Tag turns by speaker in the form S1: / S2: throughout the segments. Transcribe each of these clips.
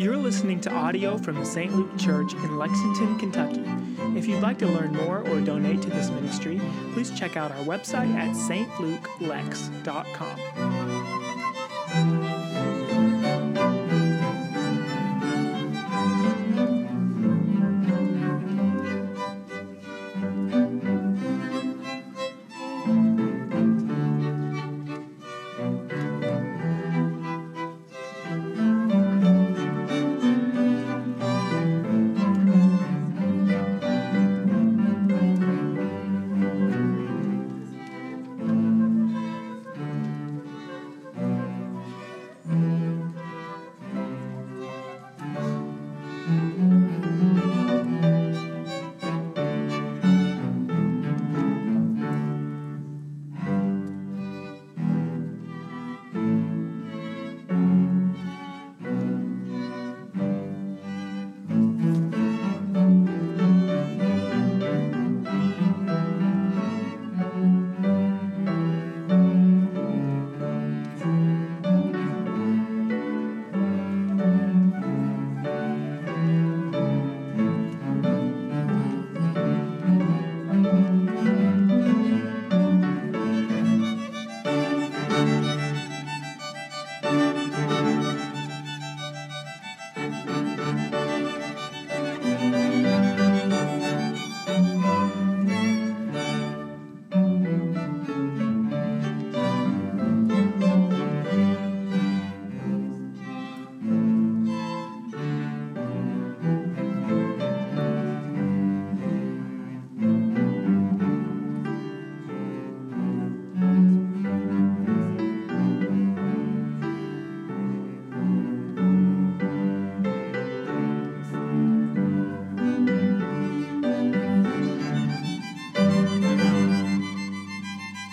S1: You're listening to audio from the St. Luke Church in Lexington, Kentucky. If you'd like to learn more or donate to this ministry, please check out our website at stluke.lex.com.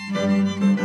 S2: Música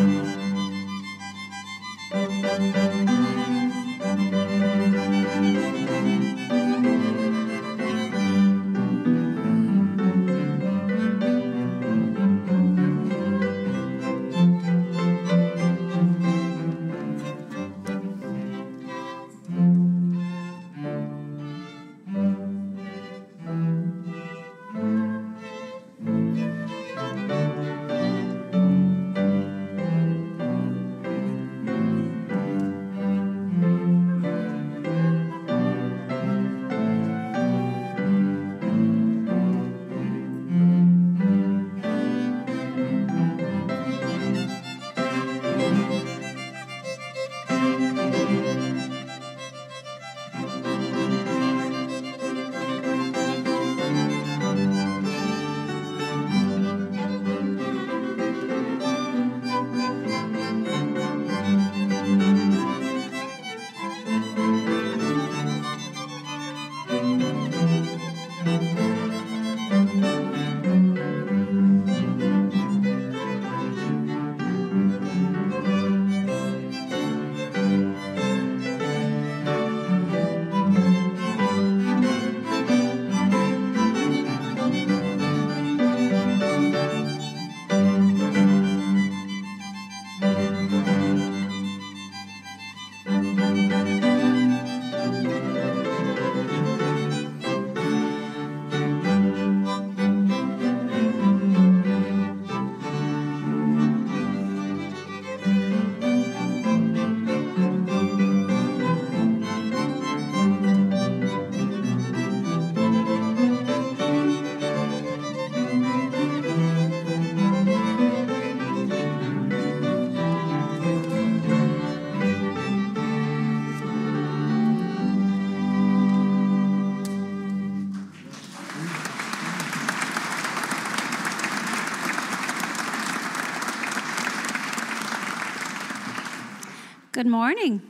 S2: Good morning.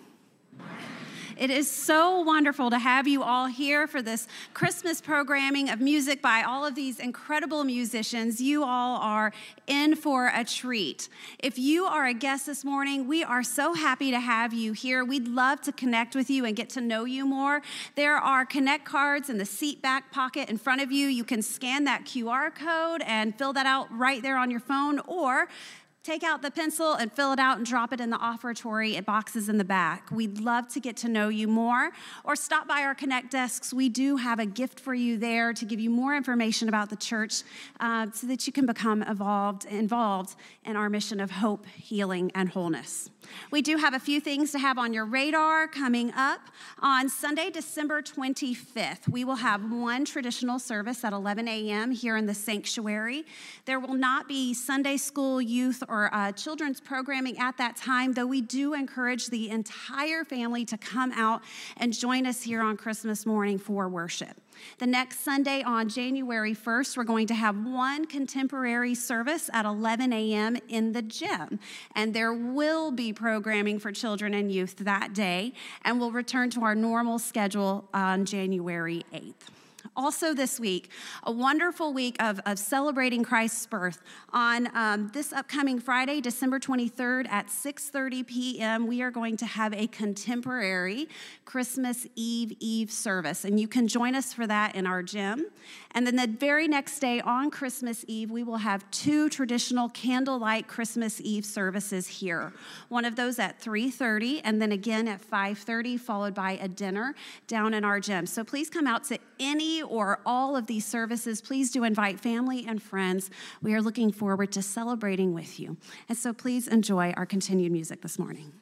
S2: It is so wonderful to have you all here for this Christmas programming of music by all of these incredible musicians. You all are in for a treat. If you are a guest this morning, we are so happy to have you here. We'd love to connect with you and get to know you more. There are connect cards in the seat back pocket in front of you. You can scan that QR code and fill that out right there on your phone, or Take out the pencil and fill it out and drop it in the offertory at boxes in the back. We'd love to get to know you more. Or stop by our Connect desks. We do have a gift for you there to give you more information about the church uh, so that you can become evolved, involved in our mission of hope, healing, and wholeness. We do have a few things to have on your radar coming up. On Sunday, December 25th, we will have one traditional service at 11 a.m. here in the sanctuary. There will not be Sunday school, youth, or uh, children's programming at that time, though we do encourage the entire family to come out and join us here on Christmas morning for worship. The next Sunday on January 1st, we're going to have one contemporary service at 11 a.m. in the gym. And there will be programming for children and youth that day. And we'll return to our normal schedule on January 8th also this week a wonderful week of, of celebrating christ's birth. On um, this upcoming friday december 23rd at 6.30 p.m we are going to have a contemporary christmas eve eve service. And you can join us for that in our gym. And then the very next day on christmas eve we will have two traditional candlelight christmas eve services here. One of those at 3.30 and then again at 5.30 followed by a dinner down in our gym. So please come out to any or all of these services, please do invite family and friends. We are looking forward to celebrating with you. And so please enjoy our continued music this morning.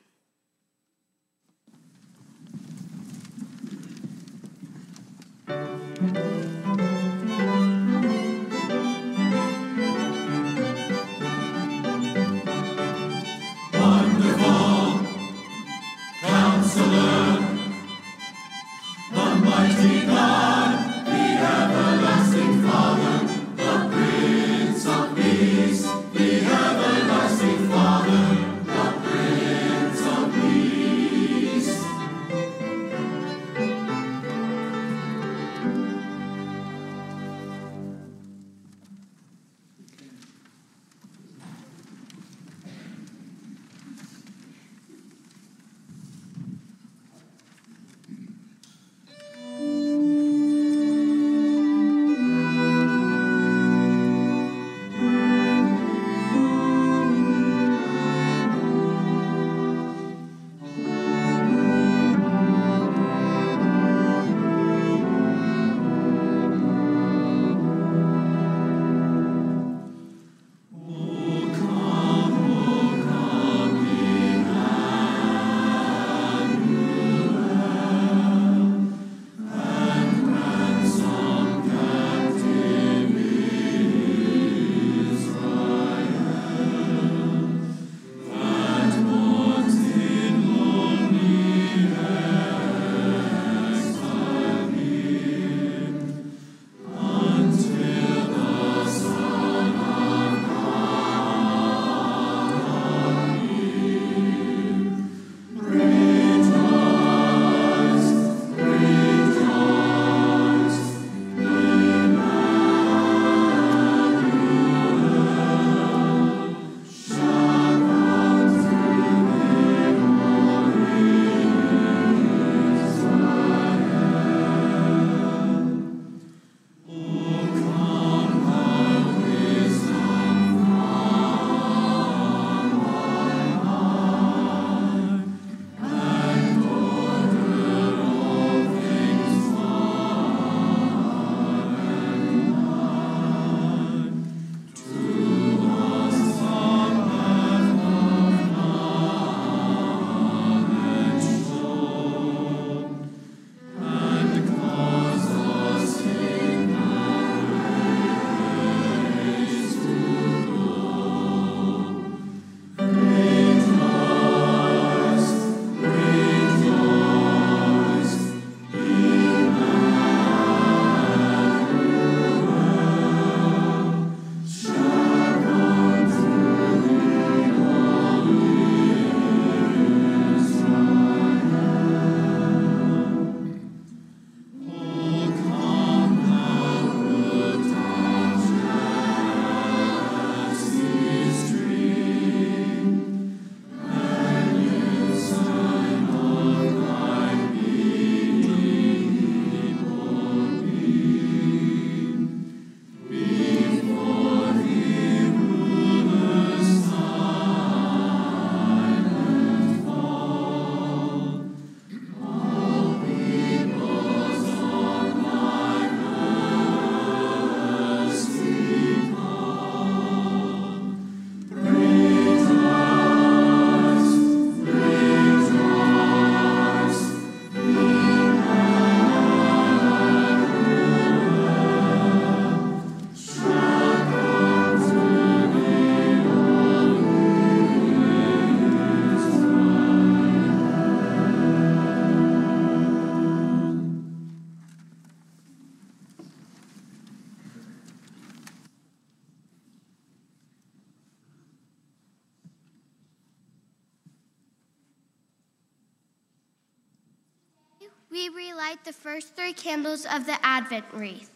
S3: We relight the first three candles of the Advent wreath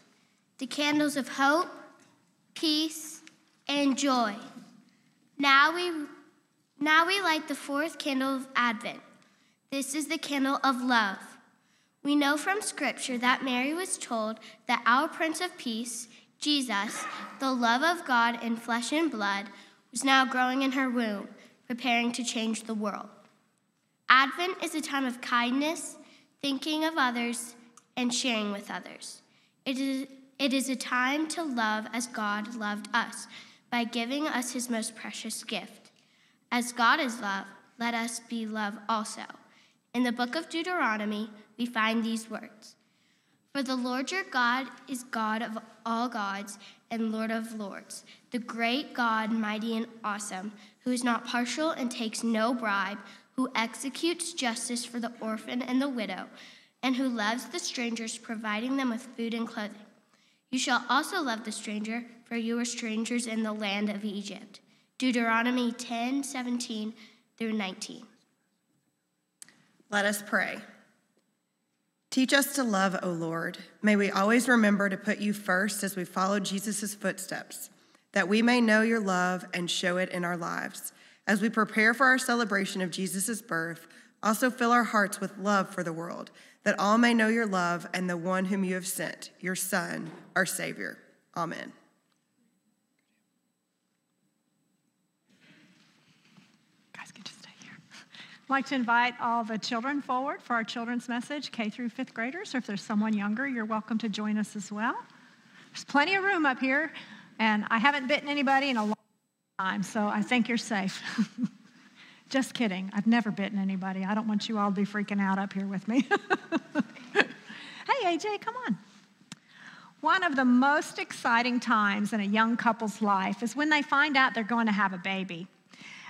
S3: the candles of hope, peace, and joy. Now we, now we light the fourth candle of Advent. This is the candle of love. We know from Scripture that Mary was told that our Prince of Peace, Jesus, the love of God in flesh and blood, was now growing in her womb, preparing to change the world. Advent is a time of kindness, thinking of others, and sharing with others. It is, it is a time to love as God loved us by giving us his most precious gift. As God is love, let us be love also. In the book of Deuteronomy, we find these words For the Lord your God is God of all gods and Lord of lords, the great God, mighty and awesome, who is not partial and takes no bribe, who executes justice for the orphan and the widow, and who loves the strangers, providing them with food and clothing. You shall also love the stranger, for you are strangers in the land of Egypt. Deuteronomy 10 17 through 19.
S4: Let us pray. Teach us to love, O Lord. May we always remember to put you first as we follow Jesus' footsteps, that we may know your love and show it in our lives. As we prepare for our celebration of Jesus' birth, also fill our hearts with love for the world, that all may know your love and the one whom you have sent, your Son, our Savior. Amen.
S5: Guys, can just stay here. I'd like to invite all the children forward for our children's message, K through fifth graders, or if there's someone younger, you're welcome to join us as well. There's plenty of room up here, and I haven't bitten anybody in a long time, so I think you're safe. Just kidding. I've never bitten anybody. I don't want you all to be freaking out up here with me. hey, AJ, come on. One of the most exciting times in a young couple's life is when they find out they're going to have a baby.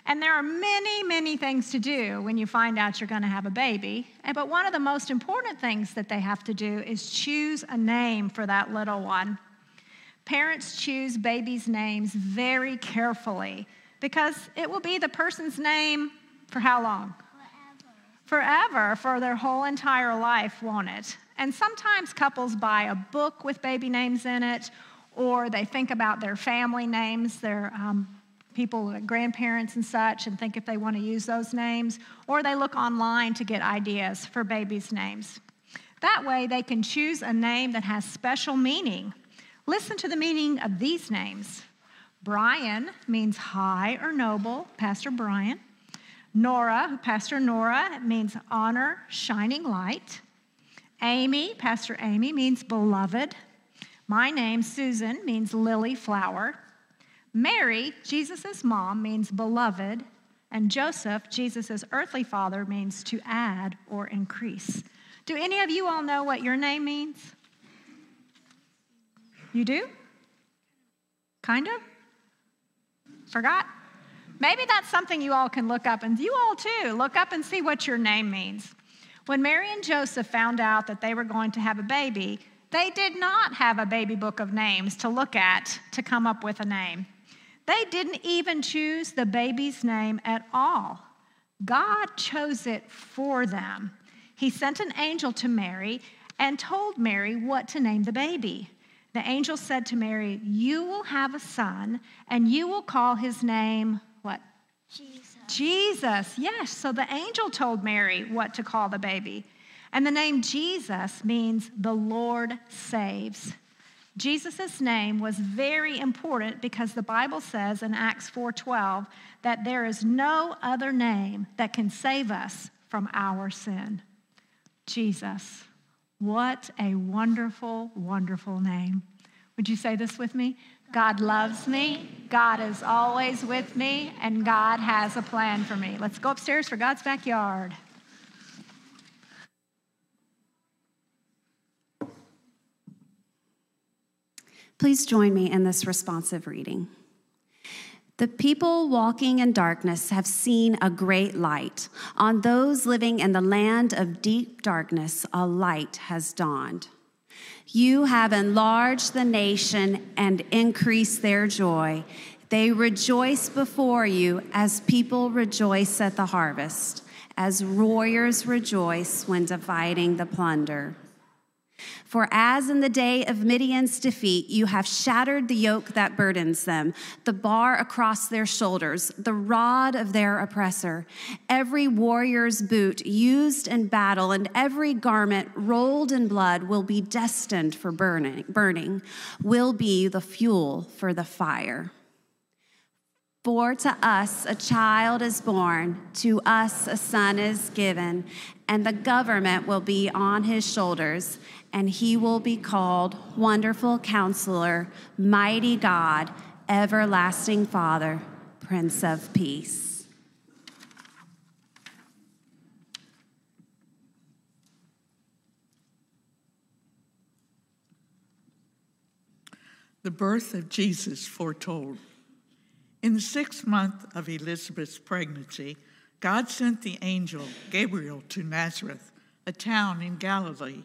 S5: And there are many, many things to do when you find out you're going to have a baby. Eh, but one of the most important things that they have to do is choose a name for that little one. Parents choose babies' names very carefully because it will be the person's name for how long? Forever. Forever, for their whole entire life, won't it? And sometimes couples buy a book with baby names in it, or they think about their family names, their um, people, grandparents and such, and think if they want to use those names, or they look online to get ideas for babies' names. That way, they can choose a name that has special meaning. Listen to the meaning of these names Brian means high or noble, Pastor Brian. Nora, Pastor Nora, means honor, shining light. Amy, Pastor Amy, means beloved. My name, Susan, means lily flower. Mary, Jesus' mom, means beloved. And Joseph, Jesus' earthly father, means to add or increase. Do any of you all know what your name means? You do? Kind of? Forgot? Maybe that's something you all can look up, and you all too, look up and see what your name means. When Mary and Joseph found out that they were going to have a baby, they did not have a baby book of names to look at to come up with a name. They didn't even choose the baby's name at all. God chose it for them. He sent an angel to Mary and told Mary what to name the baby. The angel said to Mary, You will have a son, and you will call his name what?
S3: Jesus.
S5: Jesus, yes. So the angel told Mary what to call the baby. And the name Jesus means the Lord saves. Jesus' name was very important because the Bible says in Acts 4:12 that there is no other name that can save us from our sin. Jesus. What a wonderful, wonderful name. Would you say this with me? God loves me, God is always with me, and God has a plan for me. Let's go upstairs for God's backyard.
S2: Please join me in this responsive reading. The people walking in darkness have seen a great light. On those living in the land of deep darkness, a light has dawned. You have enlarged the nation and increased their joy. They rejoice before you as people rejoice at the harvest, as warriors rejoice when dividing the plunder. For as in the day of Midian's defeat, you have shattered the yoke that burdens them, the bar across their shoulders, the rod of their oppressor. Every warrior's boot used in battle and every garment rolled in blood will be destined for burning, burning will be the fuel for the fire. For to us a child is born, to us a son is given, and the government will be on his shoulders, and he will be called Wonderful Counselor, Mighty God, Everlasting Father, Prince of Peace.
S6: The birth of Jesus foretold. In the sixth month of Elizabeth's pregnancy, God sent the angel Gabriel to Nazareth, a town in Galilee,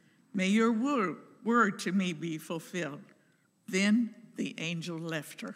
S6: May your word, to me be fulfilled. Then the angel left her.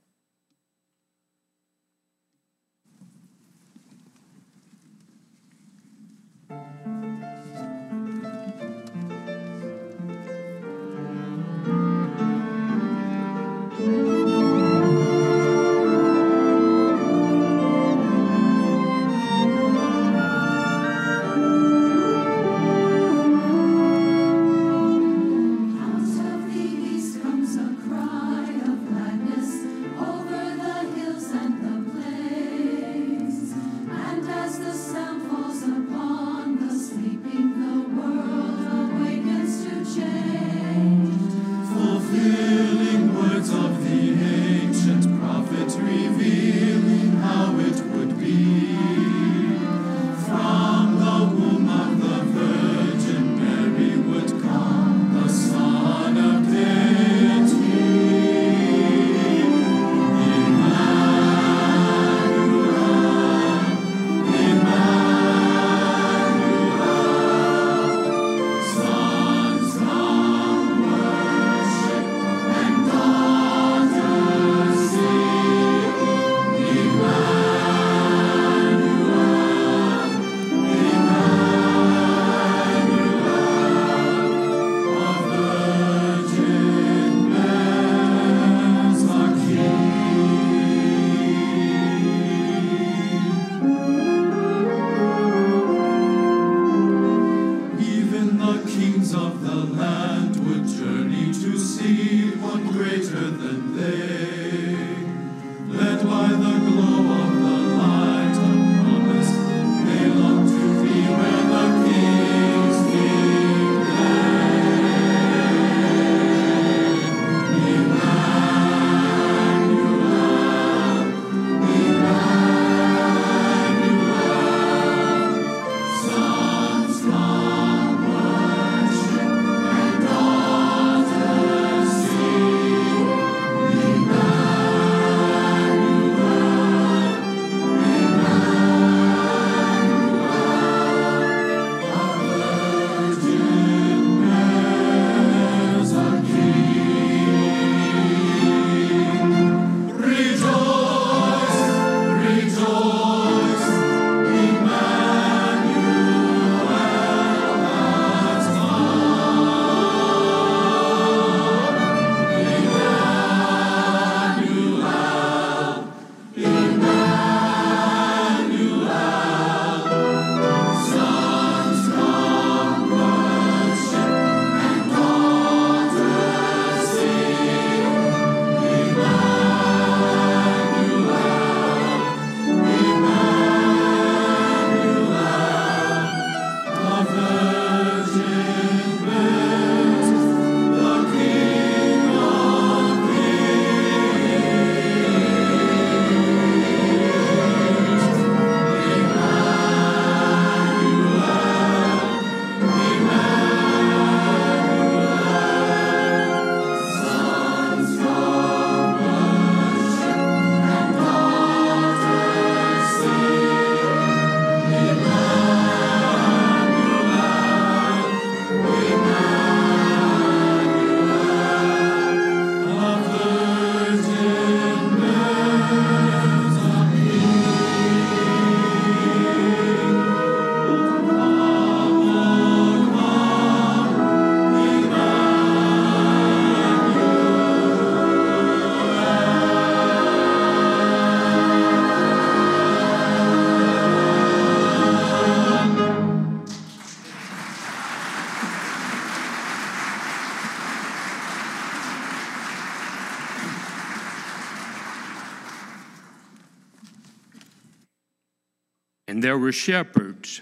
S7: Were shepherds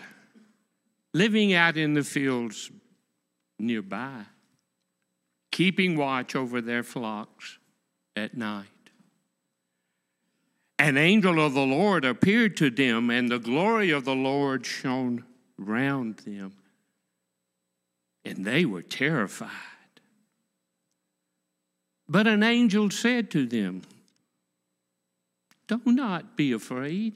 S7: living out in the fields nearby, keeping watch over their flocks at night. An angel of the Lord appeared to them, and the glory of the Lord shone round them, and they were terrified. But an angel said to them, Do not be afraid.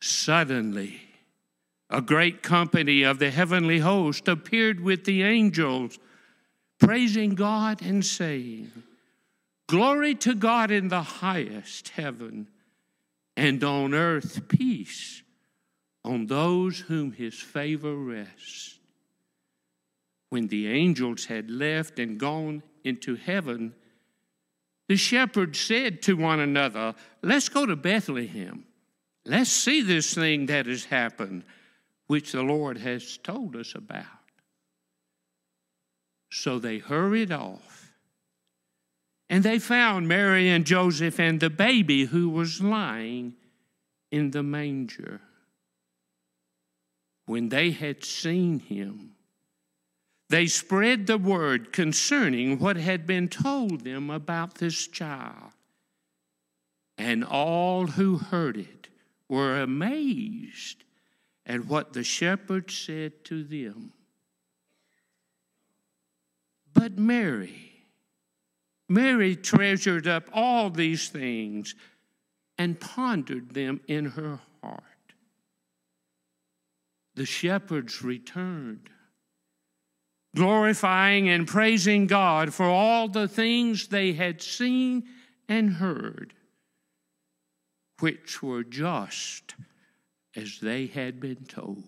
S7: Suddenly, a great company of the heavenly host appeared with the angels, praising God and saying, Glory to God in the highest heaven, and on earth peace on those whom his favor rests. When the angels had left and gone into heaven, the shepherds said to one another, Let's go to Bethlehem Let's see this thing that has happened, which the Lord has told us about. So they hurried off, and they found Mary and Joseph and the baby who was lying in the manger. When they had seen him, they spread the word concerning what had been told them about this child. And all who heard it were amazed at what the shepherds said to them. But Mary, Mary treasured up all these things and pondered them in her heart. The shepherds returned, glorifying and praising God for all the things they had seen and heard which were just as they had been told.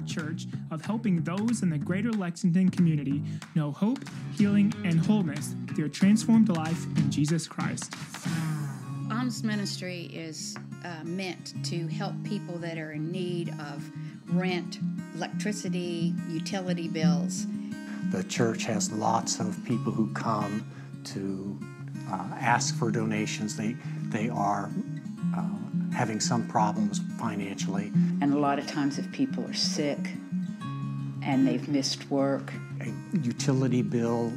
S1: Our church of helping those in the greater Lexington community know hope, healing, and wholeness through a transformed life in Jesus Christ.
S8: Alms Ministry is uh, meant to help people that are in need of rent, electricity, utility bills.
S9: The church has lots of people who come to uh, ask for donations. They, they are having some problems financially.
S10: And a lot of times, if people are sick and they've missed work,
S9: a utility bill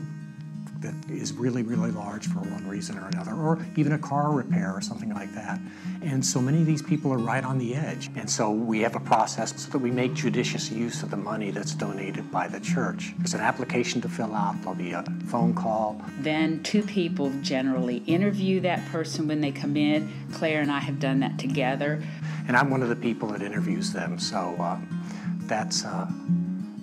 S9: that is really, really large for one reason or another, or even a car repair or something like that. And so many of these people are right on the edge. And so we have a process so that we make judicious use of the money that's donated by the church. There's an application to fill out, there'll be a phone call.
S10: Then two people generally interview that person when they come in. Claire and I have done that together.
S9: And I'm one of the people that interviews them, so uh, that's uh,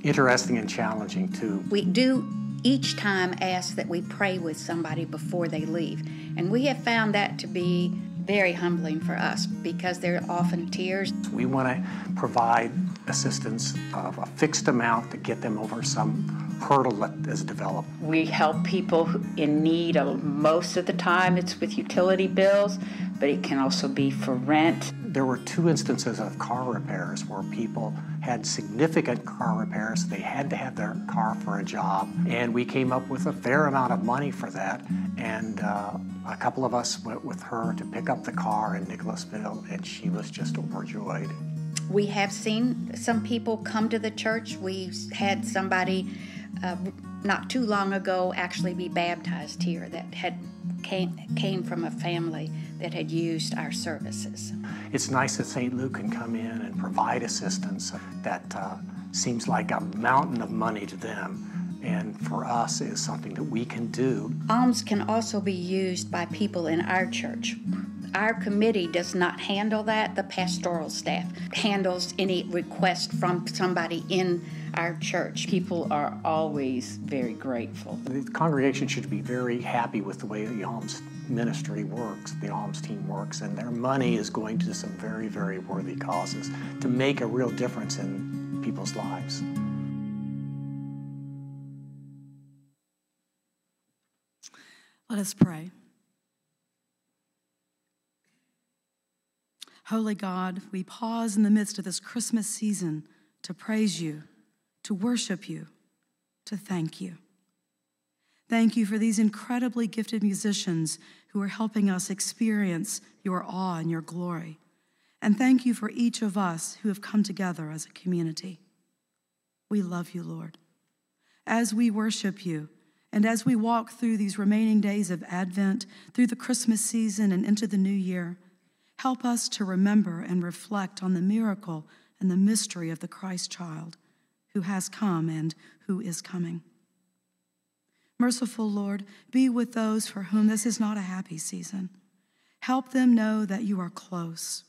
S9: interesting and challenging too.
S8: We do each time ask that we pray with somebody before they leave. And we have found that to be very humbling for us because there are often tears.
S9: We want to provide assistance of a fixed amount to get them over some hurdle that is developed.
S10: We help people in need most of the time it's with utility bills, but it can also be for rent.
S9: There were two instances of car repairs where people had significant car repairs. They had to have their car for a job, and we came up with a fair amount of money for that. And uh, a couple of us went with her to pick up the car in Nicholasville, and she was just overjoyed.
S8: We have seen some people come to the church. We had somebody uh, not too long ago actually be baptized here that had came, came from a family that had used our services.
S9: It's nice that St. Luke can come in and provide assistance that uh, seems like a mountain of money to them and for us is something that we can do.
S8: Alms can also be used by people in our church. Our committee does not handle that. The pastoral staff handles any request from somebody in our church.
S10: People are always very grateful.
S9: The congregation should be very happy with the way the alms ministry works, the alms team works, and their money is going to some very, very worthy causes to make a real difference in people's lives.
S11: Let us pray. Holy God, we pause in the midst of this Christmas season to praise you, to worship you, to thank you. Thank you for these incredibly gifted musicians who are helping us experience your awe and your glory. And thank you for each of us who have come together as a community. We love you, Lord. As we worship you, and as we walk through these remaining days of Advent, through the Christmas season and into the new year, Help us to remember and reflect on the miracle and the mystery of the Christ child who has come and who is coming. Merciful Lord, be with those for whom this is not a happy season. Help them know that you are close.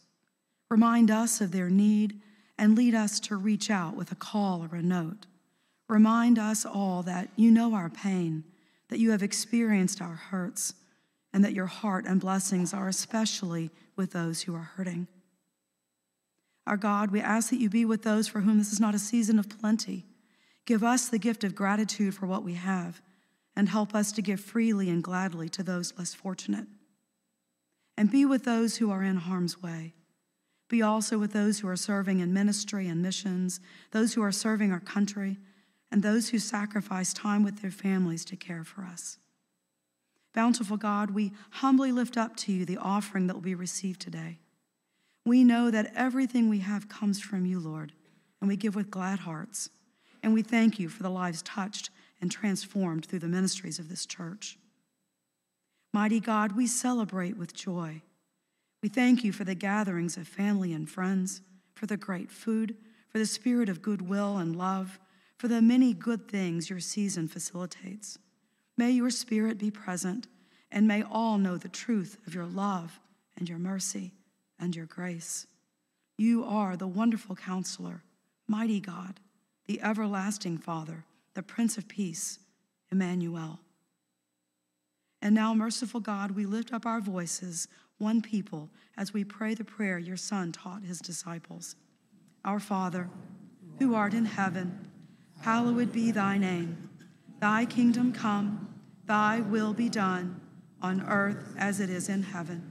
S11: Remind us of their need and lead us to reach out with a call or a note. Remind us all that you know our pain, that you have experienced our hurts, and that your heart and blessings are especially with those who are hurting. Our God, we ask that you be with those for whom this is not a season of plenty. Give us the gift of gratitude for what we have, and help us to give freely and gladly to those less fortunate. And be with those who are in harm's way. Be also with those who are serving in ministry and missions, those who are serving our country, and those who sacrifice time with their families to care for us. Bountiful God, we humbly lift up to you the offering that will be received today. We know that everything we have comes from you, Lord, and we give with glad hearts. And we thank you for the lives touched and transformed through the ministries of this church. Mighty God, we celebrate with joy. We thank you for the gatherings of family and friends, for the great food, for the spirit of goodwill and love, for the many good things your season facilitates. May your spirit be present, and may all know the truth of your love and your mercy and your grace. You are the wonderful counselor, mighty God, the everlasting Father, the Prince of Peace, Emmanuel. And now, merciful God, we lift up our voices, one people, as we pray the prayer your Son taught his disciples. Our Father,
S12: who art in heaven, hallowed be thy name. Thy kingdom come, thy will be done, on earth as it is in heaven.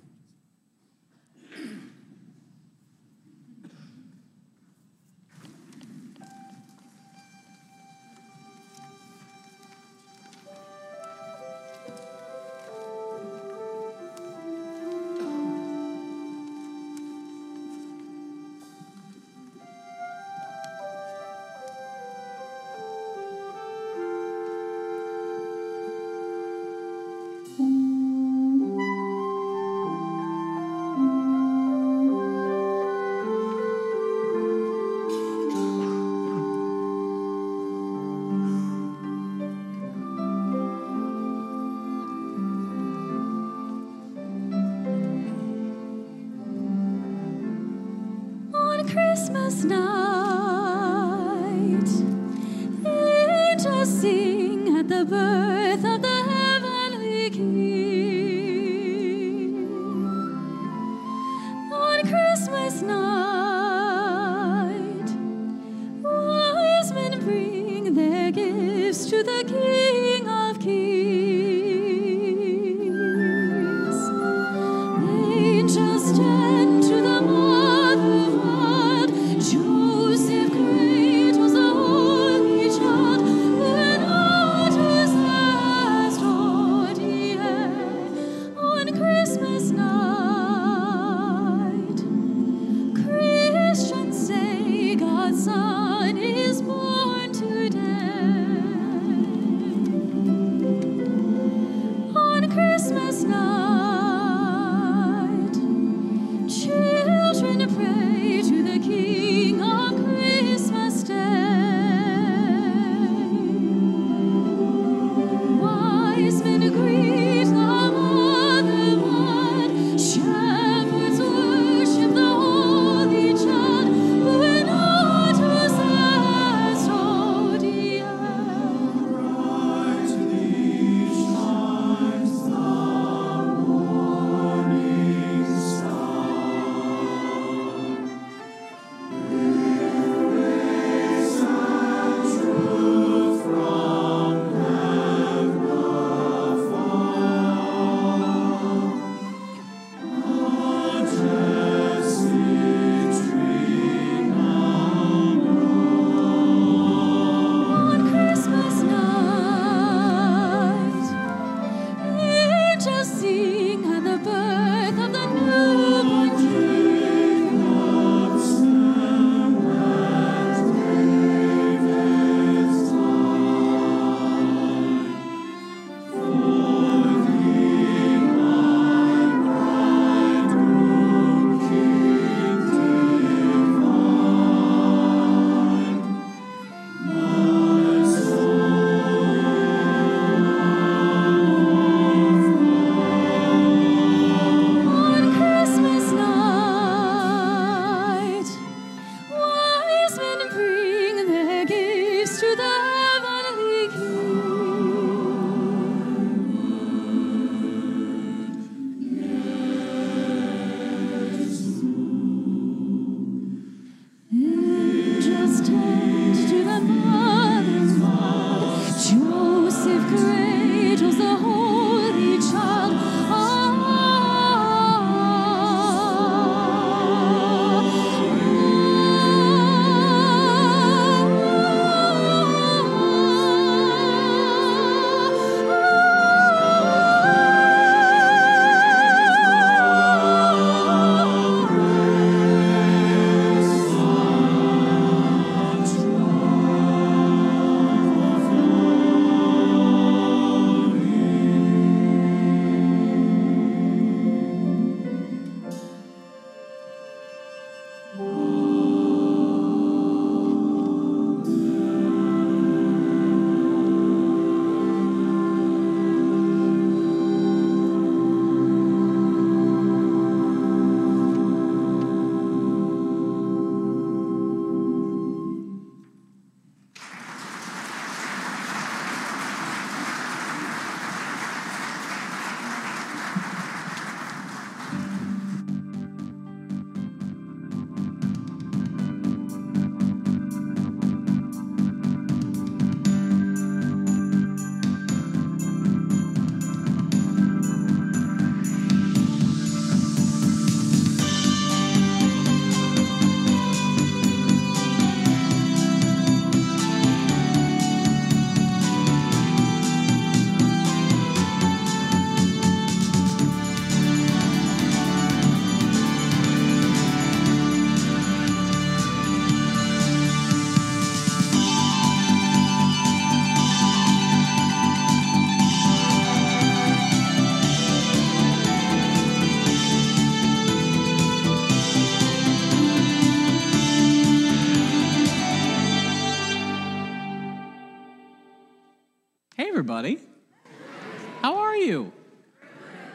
S13: Father.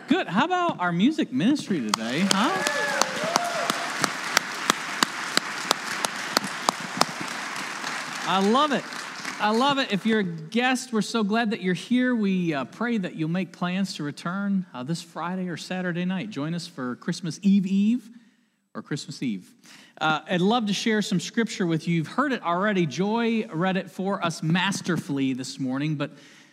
S13: Good. How about our music ministry today, huh? I love it. I love it. If you're a guest, we're so glad that you're here. We uh, pray that you'll make plans to return uh, this Friday or Saturday night. Join us for Christmas Eve Eve or Christmas Eve. Uh, I'd love to share some scripture with you. You've heard it already. Joy read it for us masterfully this morning, but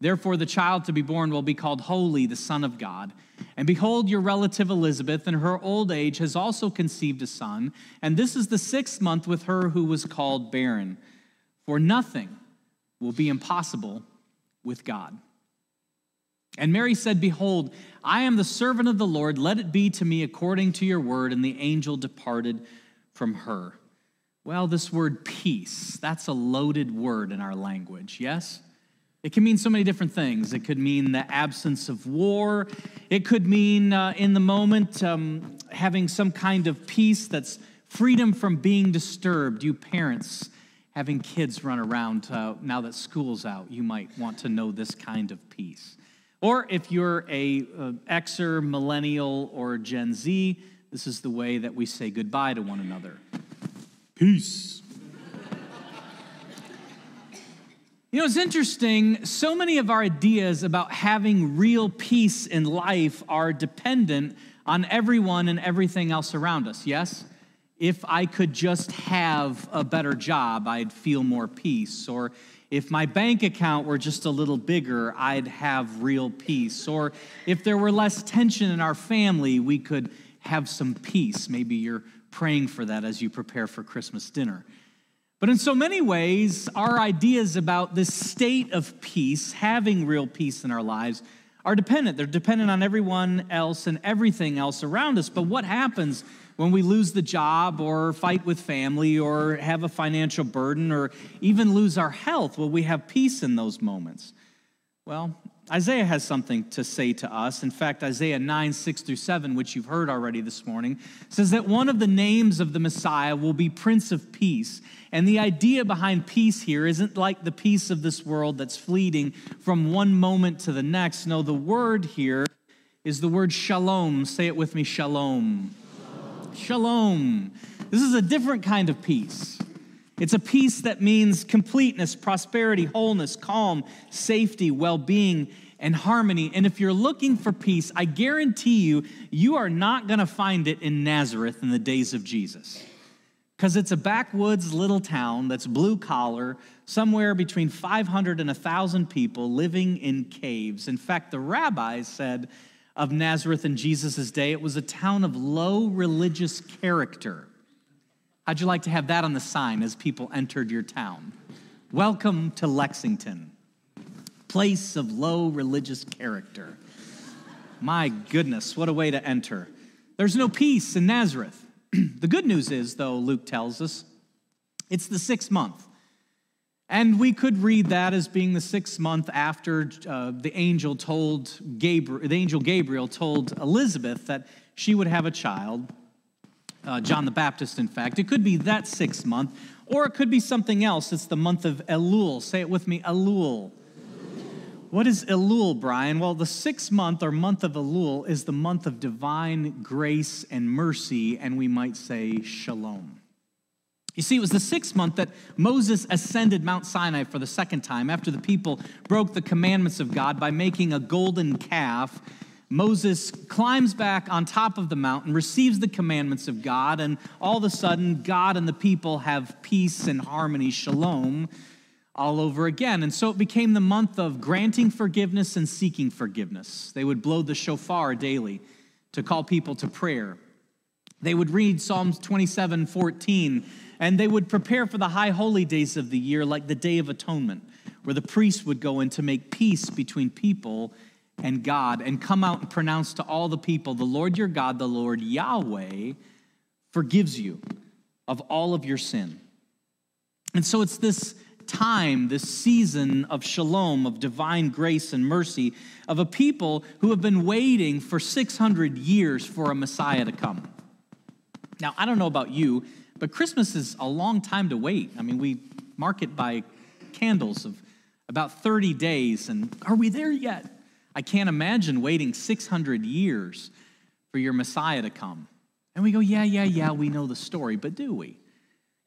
S13: Therefore, the child to be born will be called Holy, the Son of God. And behold, your relative Elizabeth, in her old age, has also conceived a son, and this is the sixth month with her who was called barren. For nothing will be impossible with God. And Mary said, Behold, I am the servant of the Lord. Let it be to me according to your word. And the angel departed from her. Well, this word peace, that's a loaded word in our language, yes? It can mean so many different things. It could mean the absence of war. It could mean, uh, in the moment, um, having some kind of peace that's freedom from being disturbed. You parents having kids run around uh, now that school's out, you might want to know this kind of peace. Or if you're a uh, Xer, millennial, or Gen Z, this is the way that we say goodbye to one another. Peace. You know, it's interesting. So many of our ideas about having real peace in life are dependent on everyone and everything else around us, yes? If I could just have a better job, I'd feel more peace. Or if my bank account were just a little bigger, I'd have real peace. Or if there were less tension in our family, we could have some peace. Maybe you're praying for that as you prepare for Christmas dinner. But in so many ways, our ideas about this state of peace, having real peace in our lives, are dependent. They're dependent on everyone else and everything else around us. But what happens when we lose the job or fight with family or have a financial burden or even lose our health? Will we have peace in those moments? Well, Isaiah has something to say to us. In fact, Isaiah 9, 6 through 7, which you've heard already this morning, says that one of the names of the Messiah will be Prince of Peace. And the idea behind peace here isn't like the peace of this world that's fleeting from one moment to the next. No, the word here is the word shalom. Say it with me shalom. Shalom. shalom. This is a different kind of peace. It's a peace that means completeness, prosperity, wholeness, calm, safety, well being, and harmony. And if you're looking for peace, I guarantee you, you are not going to find it in Nazareth in the days of Jesus. Because it's a backwoods little town that's blue collar, somewhere between 500 and 1,000 people living in caves. In fact, the rabbis said of Nazareth in Jesus' day, it was a town of low religious character. How'd you like to have that on the sign as people entered your town? Welcome to Lexington, place of low religious character. My goodness, what a way to enter. There's no peace in Nazareth. the good news is, though, Luke tells us, it's the sixth month. And we could read that as being the sixth month after uh, the angel told Gabriel, the angel Gabriel told Elizabeth that she would have a child uh, John the Baptist, in fact. It could be that sixth month, or it could be something else. It's the month of Elul. Say it with me Elul. What is Elul, Brian? Well, the sixth month or month of Elul is the month of divine grace and mercy, and we might say shalom. You see, it was the sixth month that Moses ascended Mount Sinai for the second time after the people broke the commandments of God by making a golden calf. Moses climbs back on top of the mountain, receives the commandments of God, and all of a sudden, God and the people have peace and harmony, shalom, all over again. And so it became the month of granting forgiveness and seeking forgiveness. They would blow the shofar daily to call people to prayer. They would read Psalms 27 14 and they would prepare for the high holy days of the year, like the Day of Atonement, where the priest would go in to make peace between people and God and come out and pronounce to all the people, The Lord your God, the Lord Yahweh, forgives you of all of your sin. And so it's this time, this season of shalom, of divine grace and mercy, of a people who have been waiting for 600 years for a Messiah to come. Now, I don't know about you, but Christmas is a long time to wait. I mean, we mark it by candles of about 30 days, and are we there yet? I can't imagine waiting 600 years for your Messiah to come. And we go, yeah, yeah, yeah, we know the story, but do we?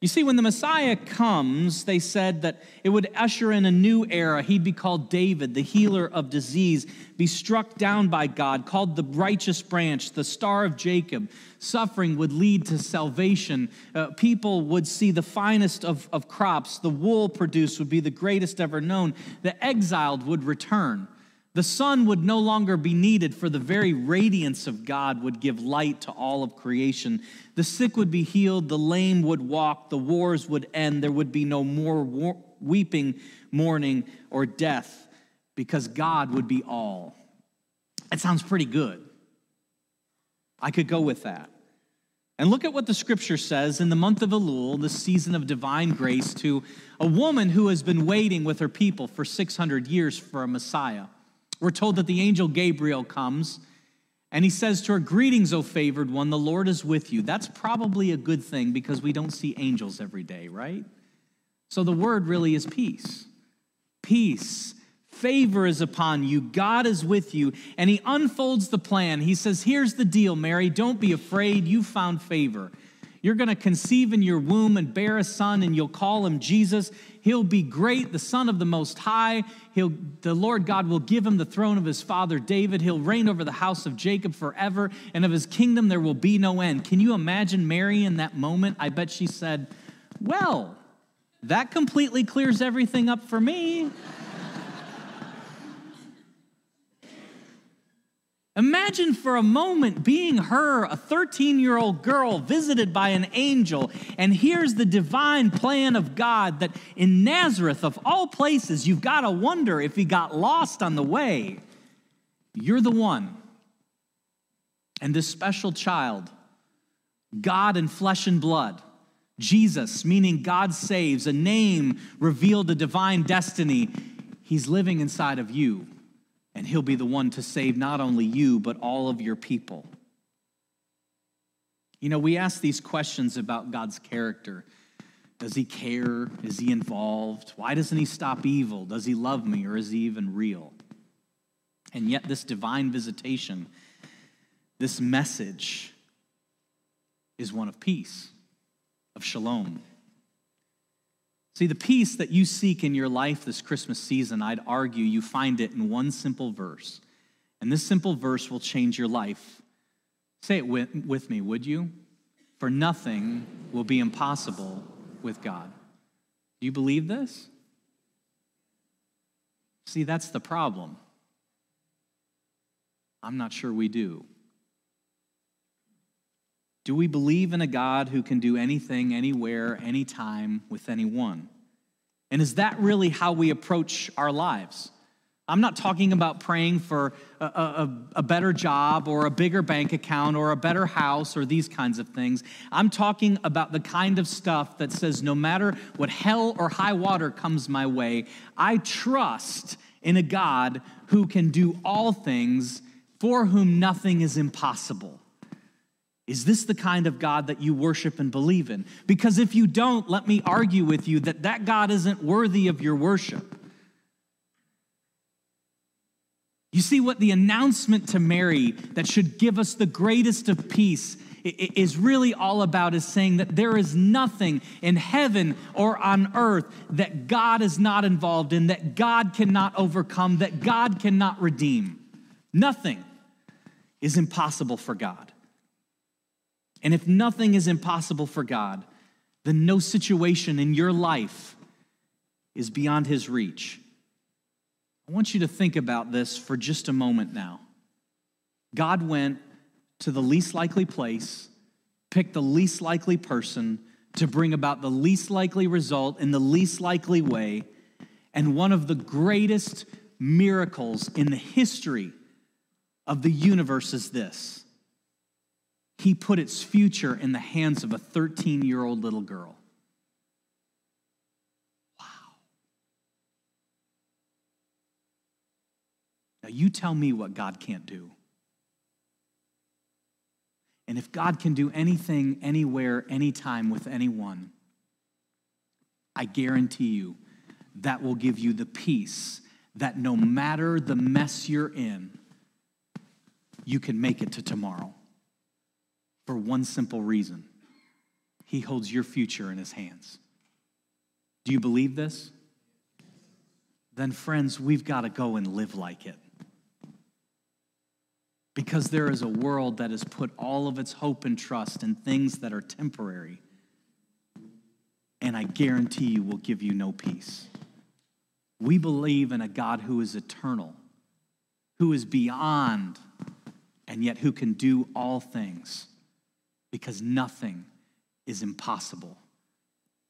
S13: You see, when the Messiah comes, they said that it would usher in a new era. He'd be called David, the healer of disease, be struck down by God, called the righteous branch, the star of Jacob. Suffering would lead to salvation. Uh, people would see the finest of, of crops. The wool produced would be the greatest ever known. The exiled would return. The sun would no longer be needed, for the very radiance of God would give light to all of creation. The sick would be healed, the lame would walk, the wars would end. There would be no more war- weeping, mourning, or death, because God would be all. That sounds pretty good. I could go with that. And look at what the scripture says in the month of Elul, the season of divine grace, to a woman who has been waiting with her people for 600 years for a Messiah. We're told that the angel Gabriel comes and he says to her, Greetings, O favored one, the Lord is with you. That's probably a good thing because we don't see angels every day, right? So the word really is peace. Peace. Favor is upon you. God is with you. And he unfolds the plan. He says, Here's the deal, Mary. Don't be afraid. You found favor. You're going to conceive in your womb and bear a son, and you'll call him Jesus. He'll be great, the Son of the Most High. He'll, the Lord God will give him the throne of his father David. He'll reign over the house of Jacob forever, and of his kingdom there will be no end. Can you imagine Mary in that moment? I bet she said, Well, that completely clears everything up for me. Imagine for a moment being her, a 13 year old girl visited by an angel, and here's the divine plan of God that in Nazareth, of all places, you've got to wonder if he got lost on the way. You're the one. And this special child, God in flesh and blood, Jesus, meaning God saves, a name revealed a divine destiny, he's living inside of you and he'll be the one to save not only you, but all of your people. You know, we ask these questions about God's character. Does he care? Is he involved? Why doesn't he stop evil? Does he love me or is he even real? And yet, this divine visitation, this message, is one of peace, of shalom. See, the peace that you seek in your life this Christmas season, I'd argue you find it in one simple verse. And this simple verse will change your life. Say it with, with me, would you? For nothing will be impossible with God. Do you believe this? See, that's the problem. I'm not sure we do. Do we believe in a God who can do anything, anywhere, anytime, with anyone? And is that really how we approach our lives? I'm not talking about praying for a, a, a, better job or a bigger bank account or a better house or these kinds of things. I'm talking about the kind of stuff that says no matter what hell or high water comes my way, I trust in a God who can do all things for whom nothing is impossible. Is this the kind of God that you worship and believe in? Because if you don't, let me argue with you that that God isn't worthy of your worship. You see what the announcement to Mary that should give us the greatest of peace is really all about is saying that there is nothing in heaven or on earth that God is not involved in, that God cannot overcome, that God cannot redeem. Nothing is impossible for God. And if nothing is impossible for God, then no situation in your life is beyond his reach. I want you to think about this for just a moment now. God went to the least likely place, picked the least likely person to bring about the least likely result in the least likely way. And one of the greatest miracles in the history of the universe is this He put its future in the hands of a 13 year old little girl. Wow. Now, you tell me what God can't do. And if God can do anything, anywhere, anytime with anyone, I guarantee you that will give you the peace that no matter the mess you're in, you can make it to tomorrow. For one simple reason He holds your future in His hands. Do you believe this? Then, friends, we've got to go and live like it. Because there is a world that has put all of its hope and trust in things that are temporary. And I guarantee you will give you no peace. We believe in a God who is eternal, who is beyond, and yet who can do all things because nothing is impossible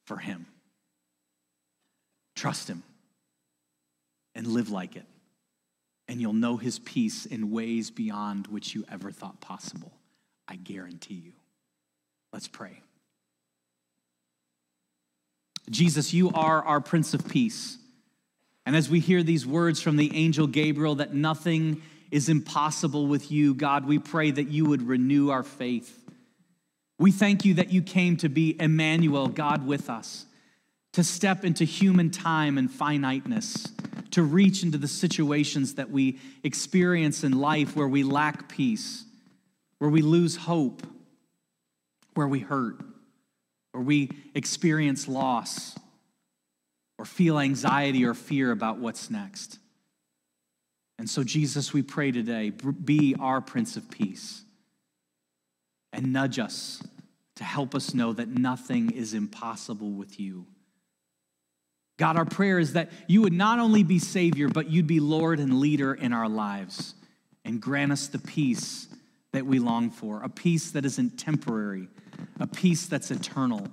S13: for him. Trust him and live like it and you'll know his peace in ways beyond which you ever thought possible. I guarantee you. Let's pray. Jesus, you are our Prince of Peace. And as we hear these words from the angel Gabriel that nothing is impossible with you, God, we pray that you would renew our faith. We thank you that you came to be Emmanuel, God with us, to step into human time and finiteness to reach into the situations that we experience in life where we lack peace, where we lose hope, where we hurt, where we experience loss, or feel anxiety or fear about what's next. And so, Jesus, we pray today, be our Prince of Peace and nudge us to help us know that nothing is impossible with you. God, our prayer is that you would not only be Savior, but you'd be Lord and leader in our lives and grant us the peace that we long for, a peace that isn't temporary, a peace that's eternal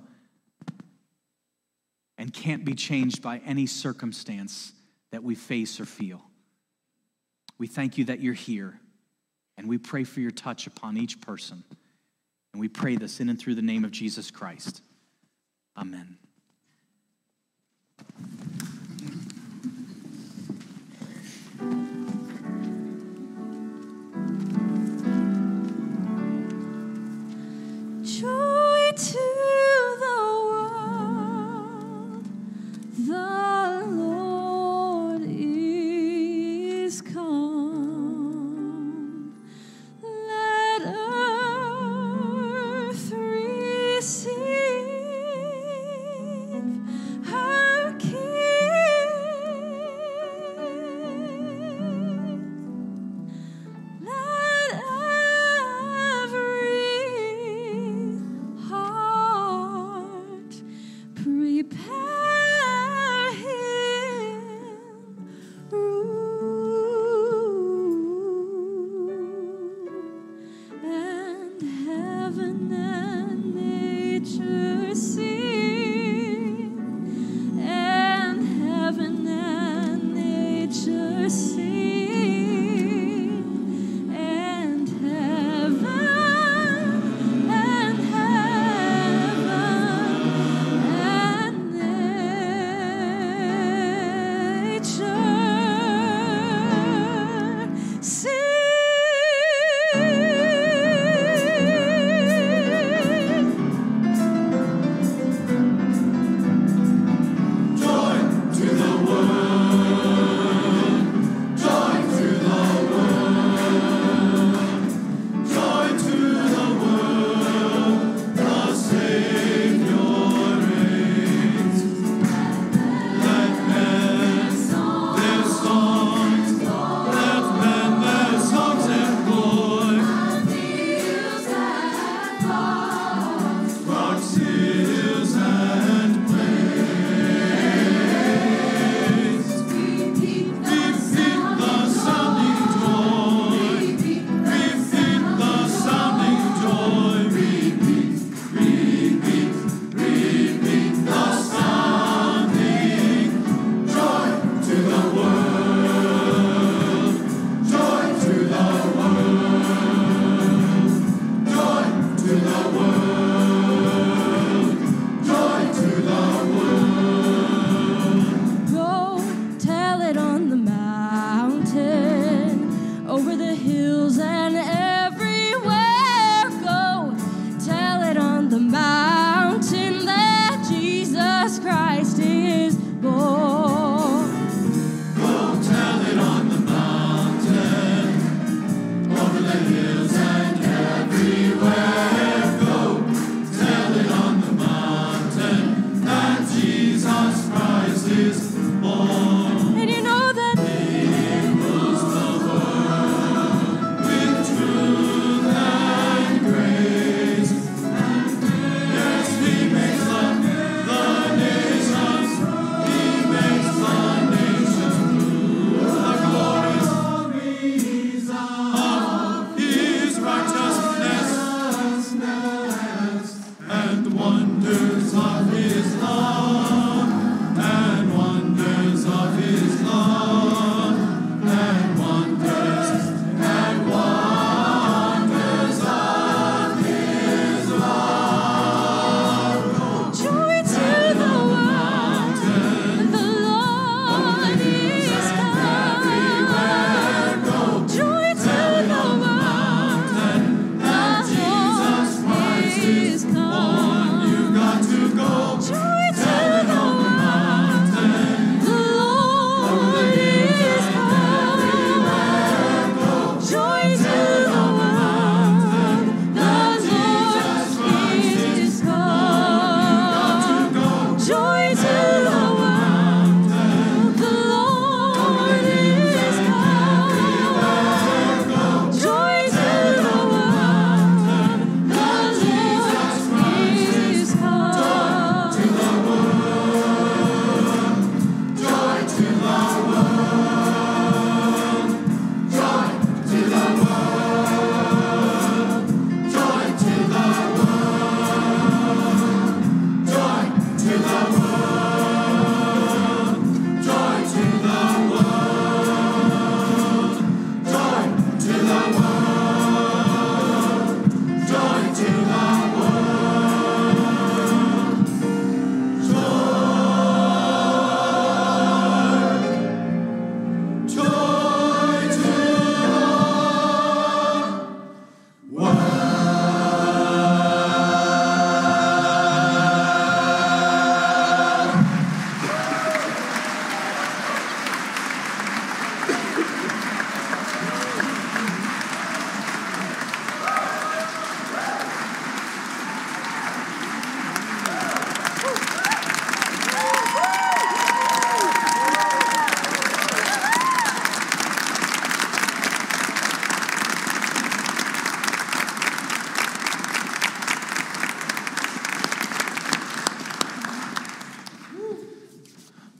S13: and can't be changed by any circumstance that we face or feel. We thank you that you're here, and we pray for your touch upon each person. And we pray this in and through the name of Jesus Christ. Amen.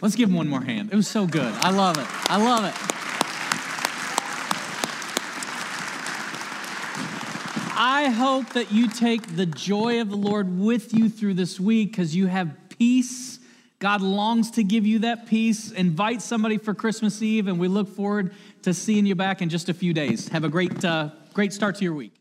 S13: Let's give him one more hand. It was so good. I love it. I love it. I hope that you take the joy of the Lord with you through this week because you have peace. God longs to give you that peace. Invite somebody for Christmas Eve, and we look forward to seeing you back in just a few days. Have a great, uh, great start to your week.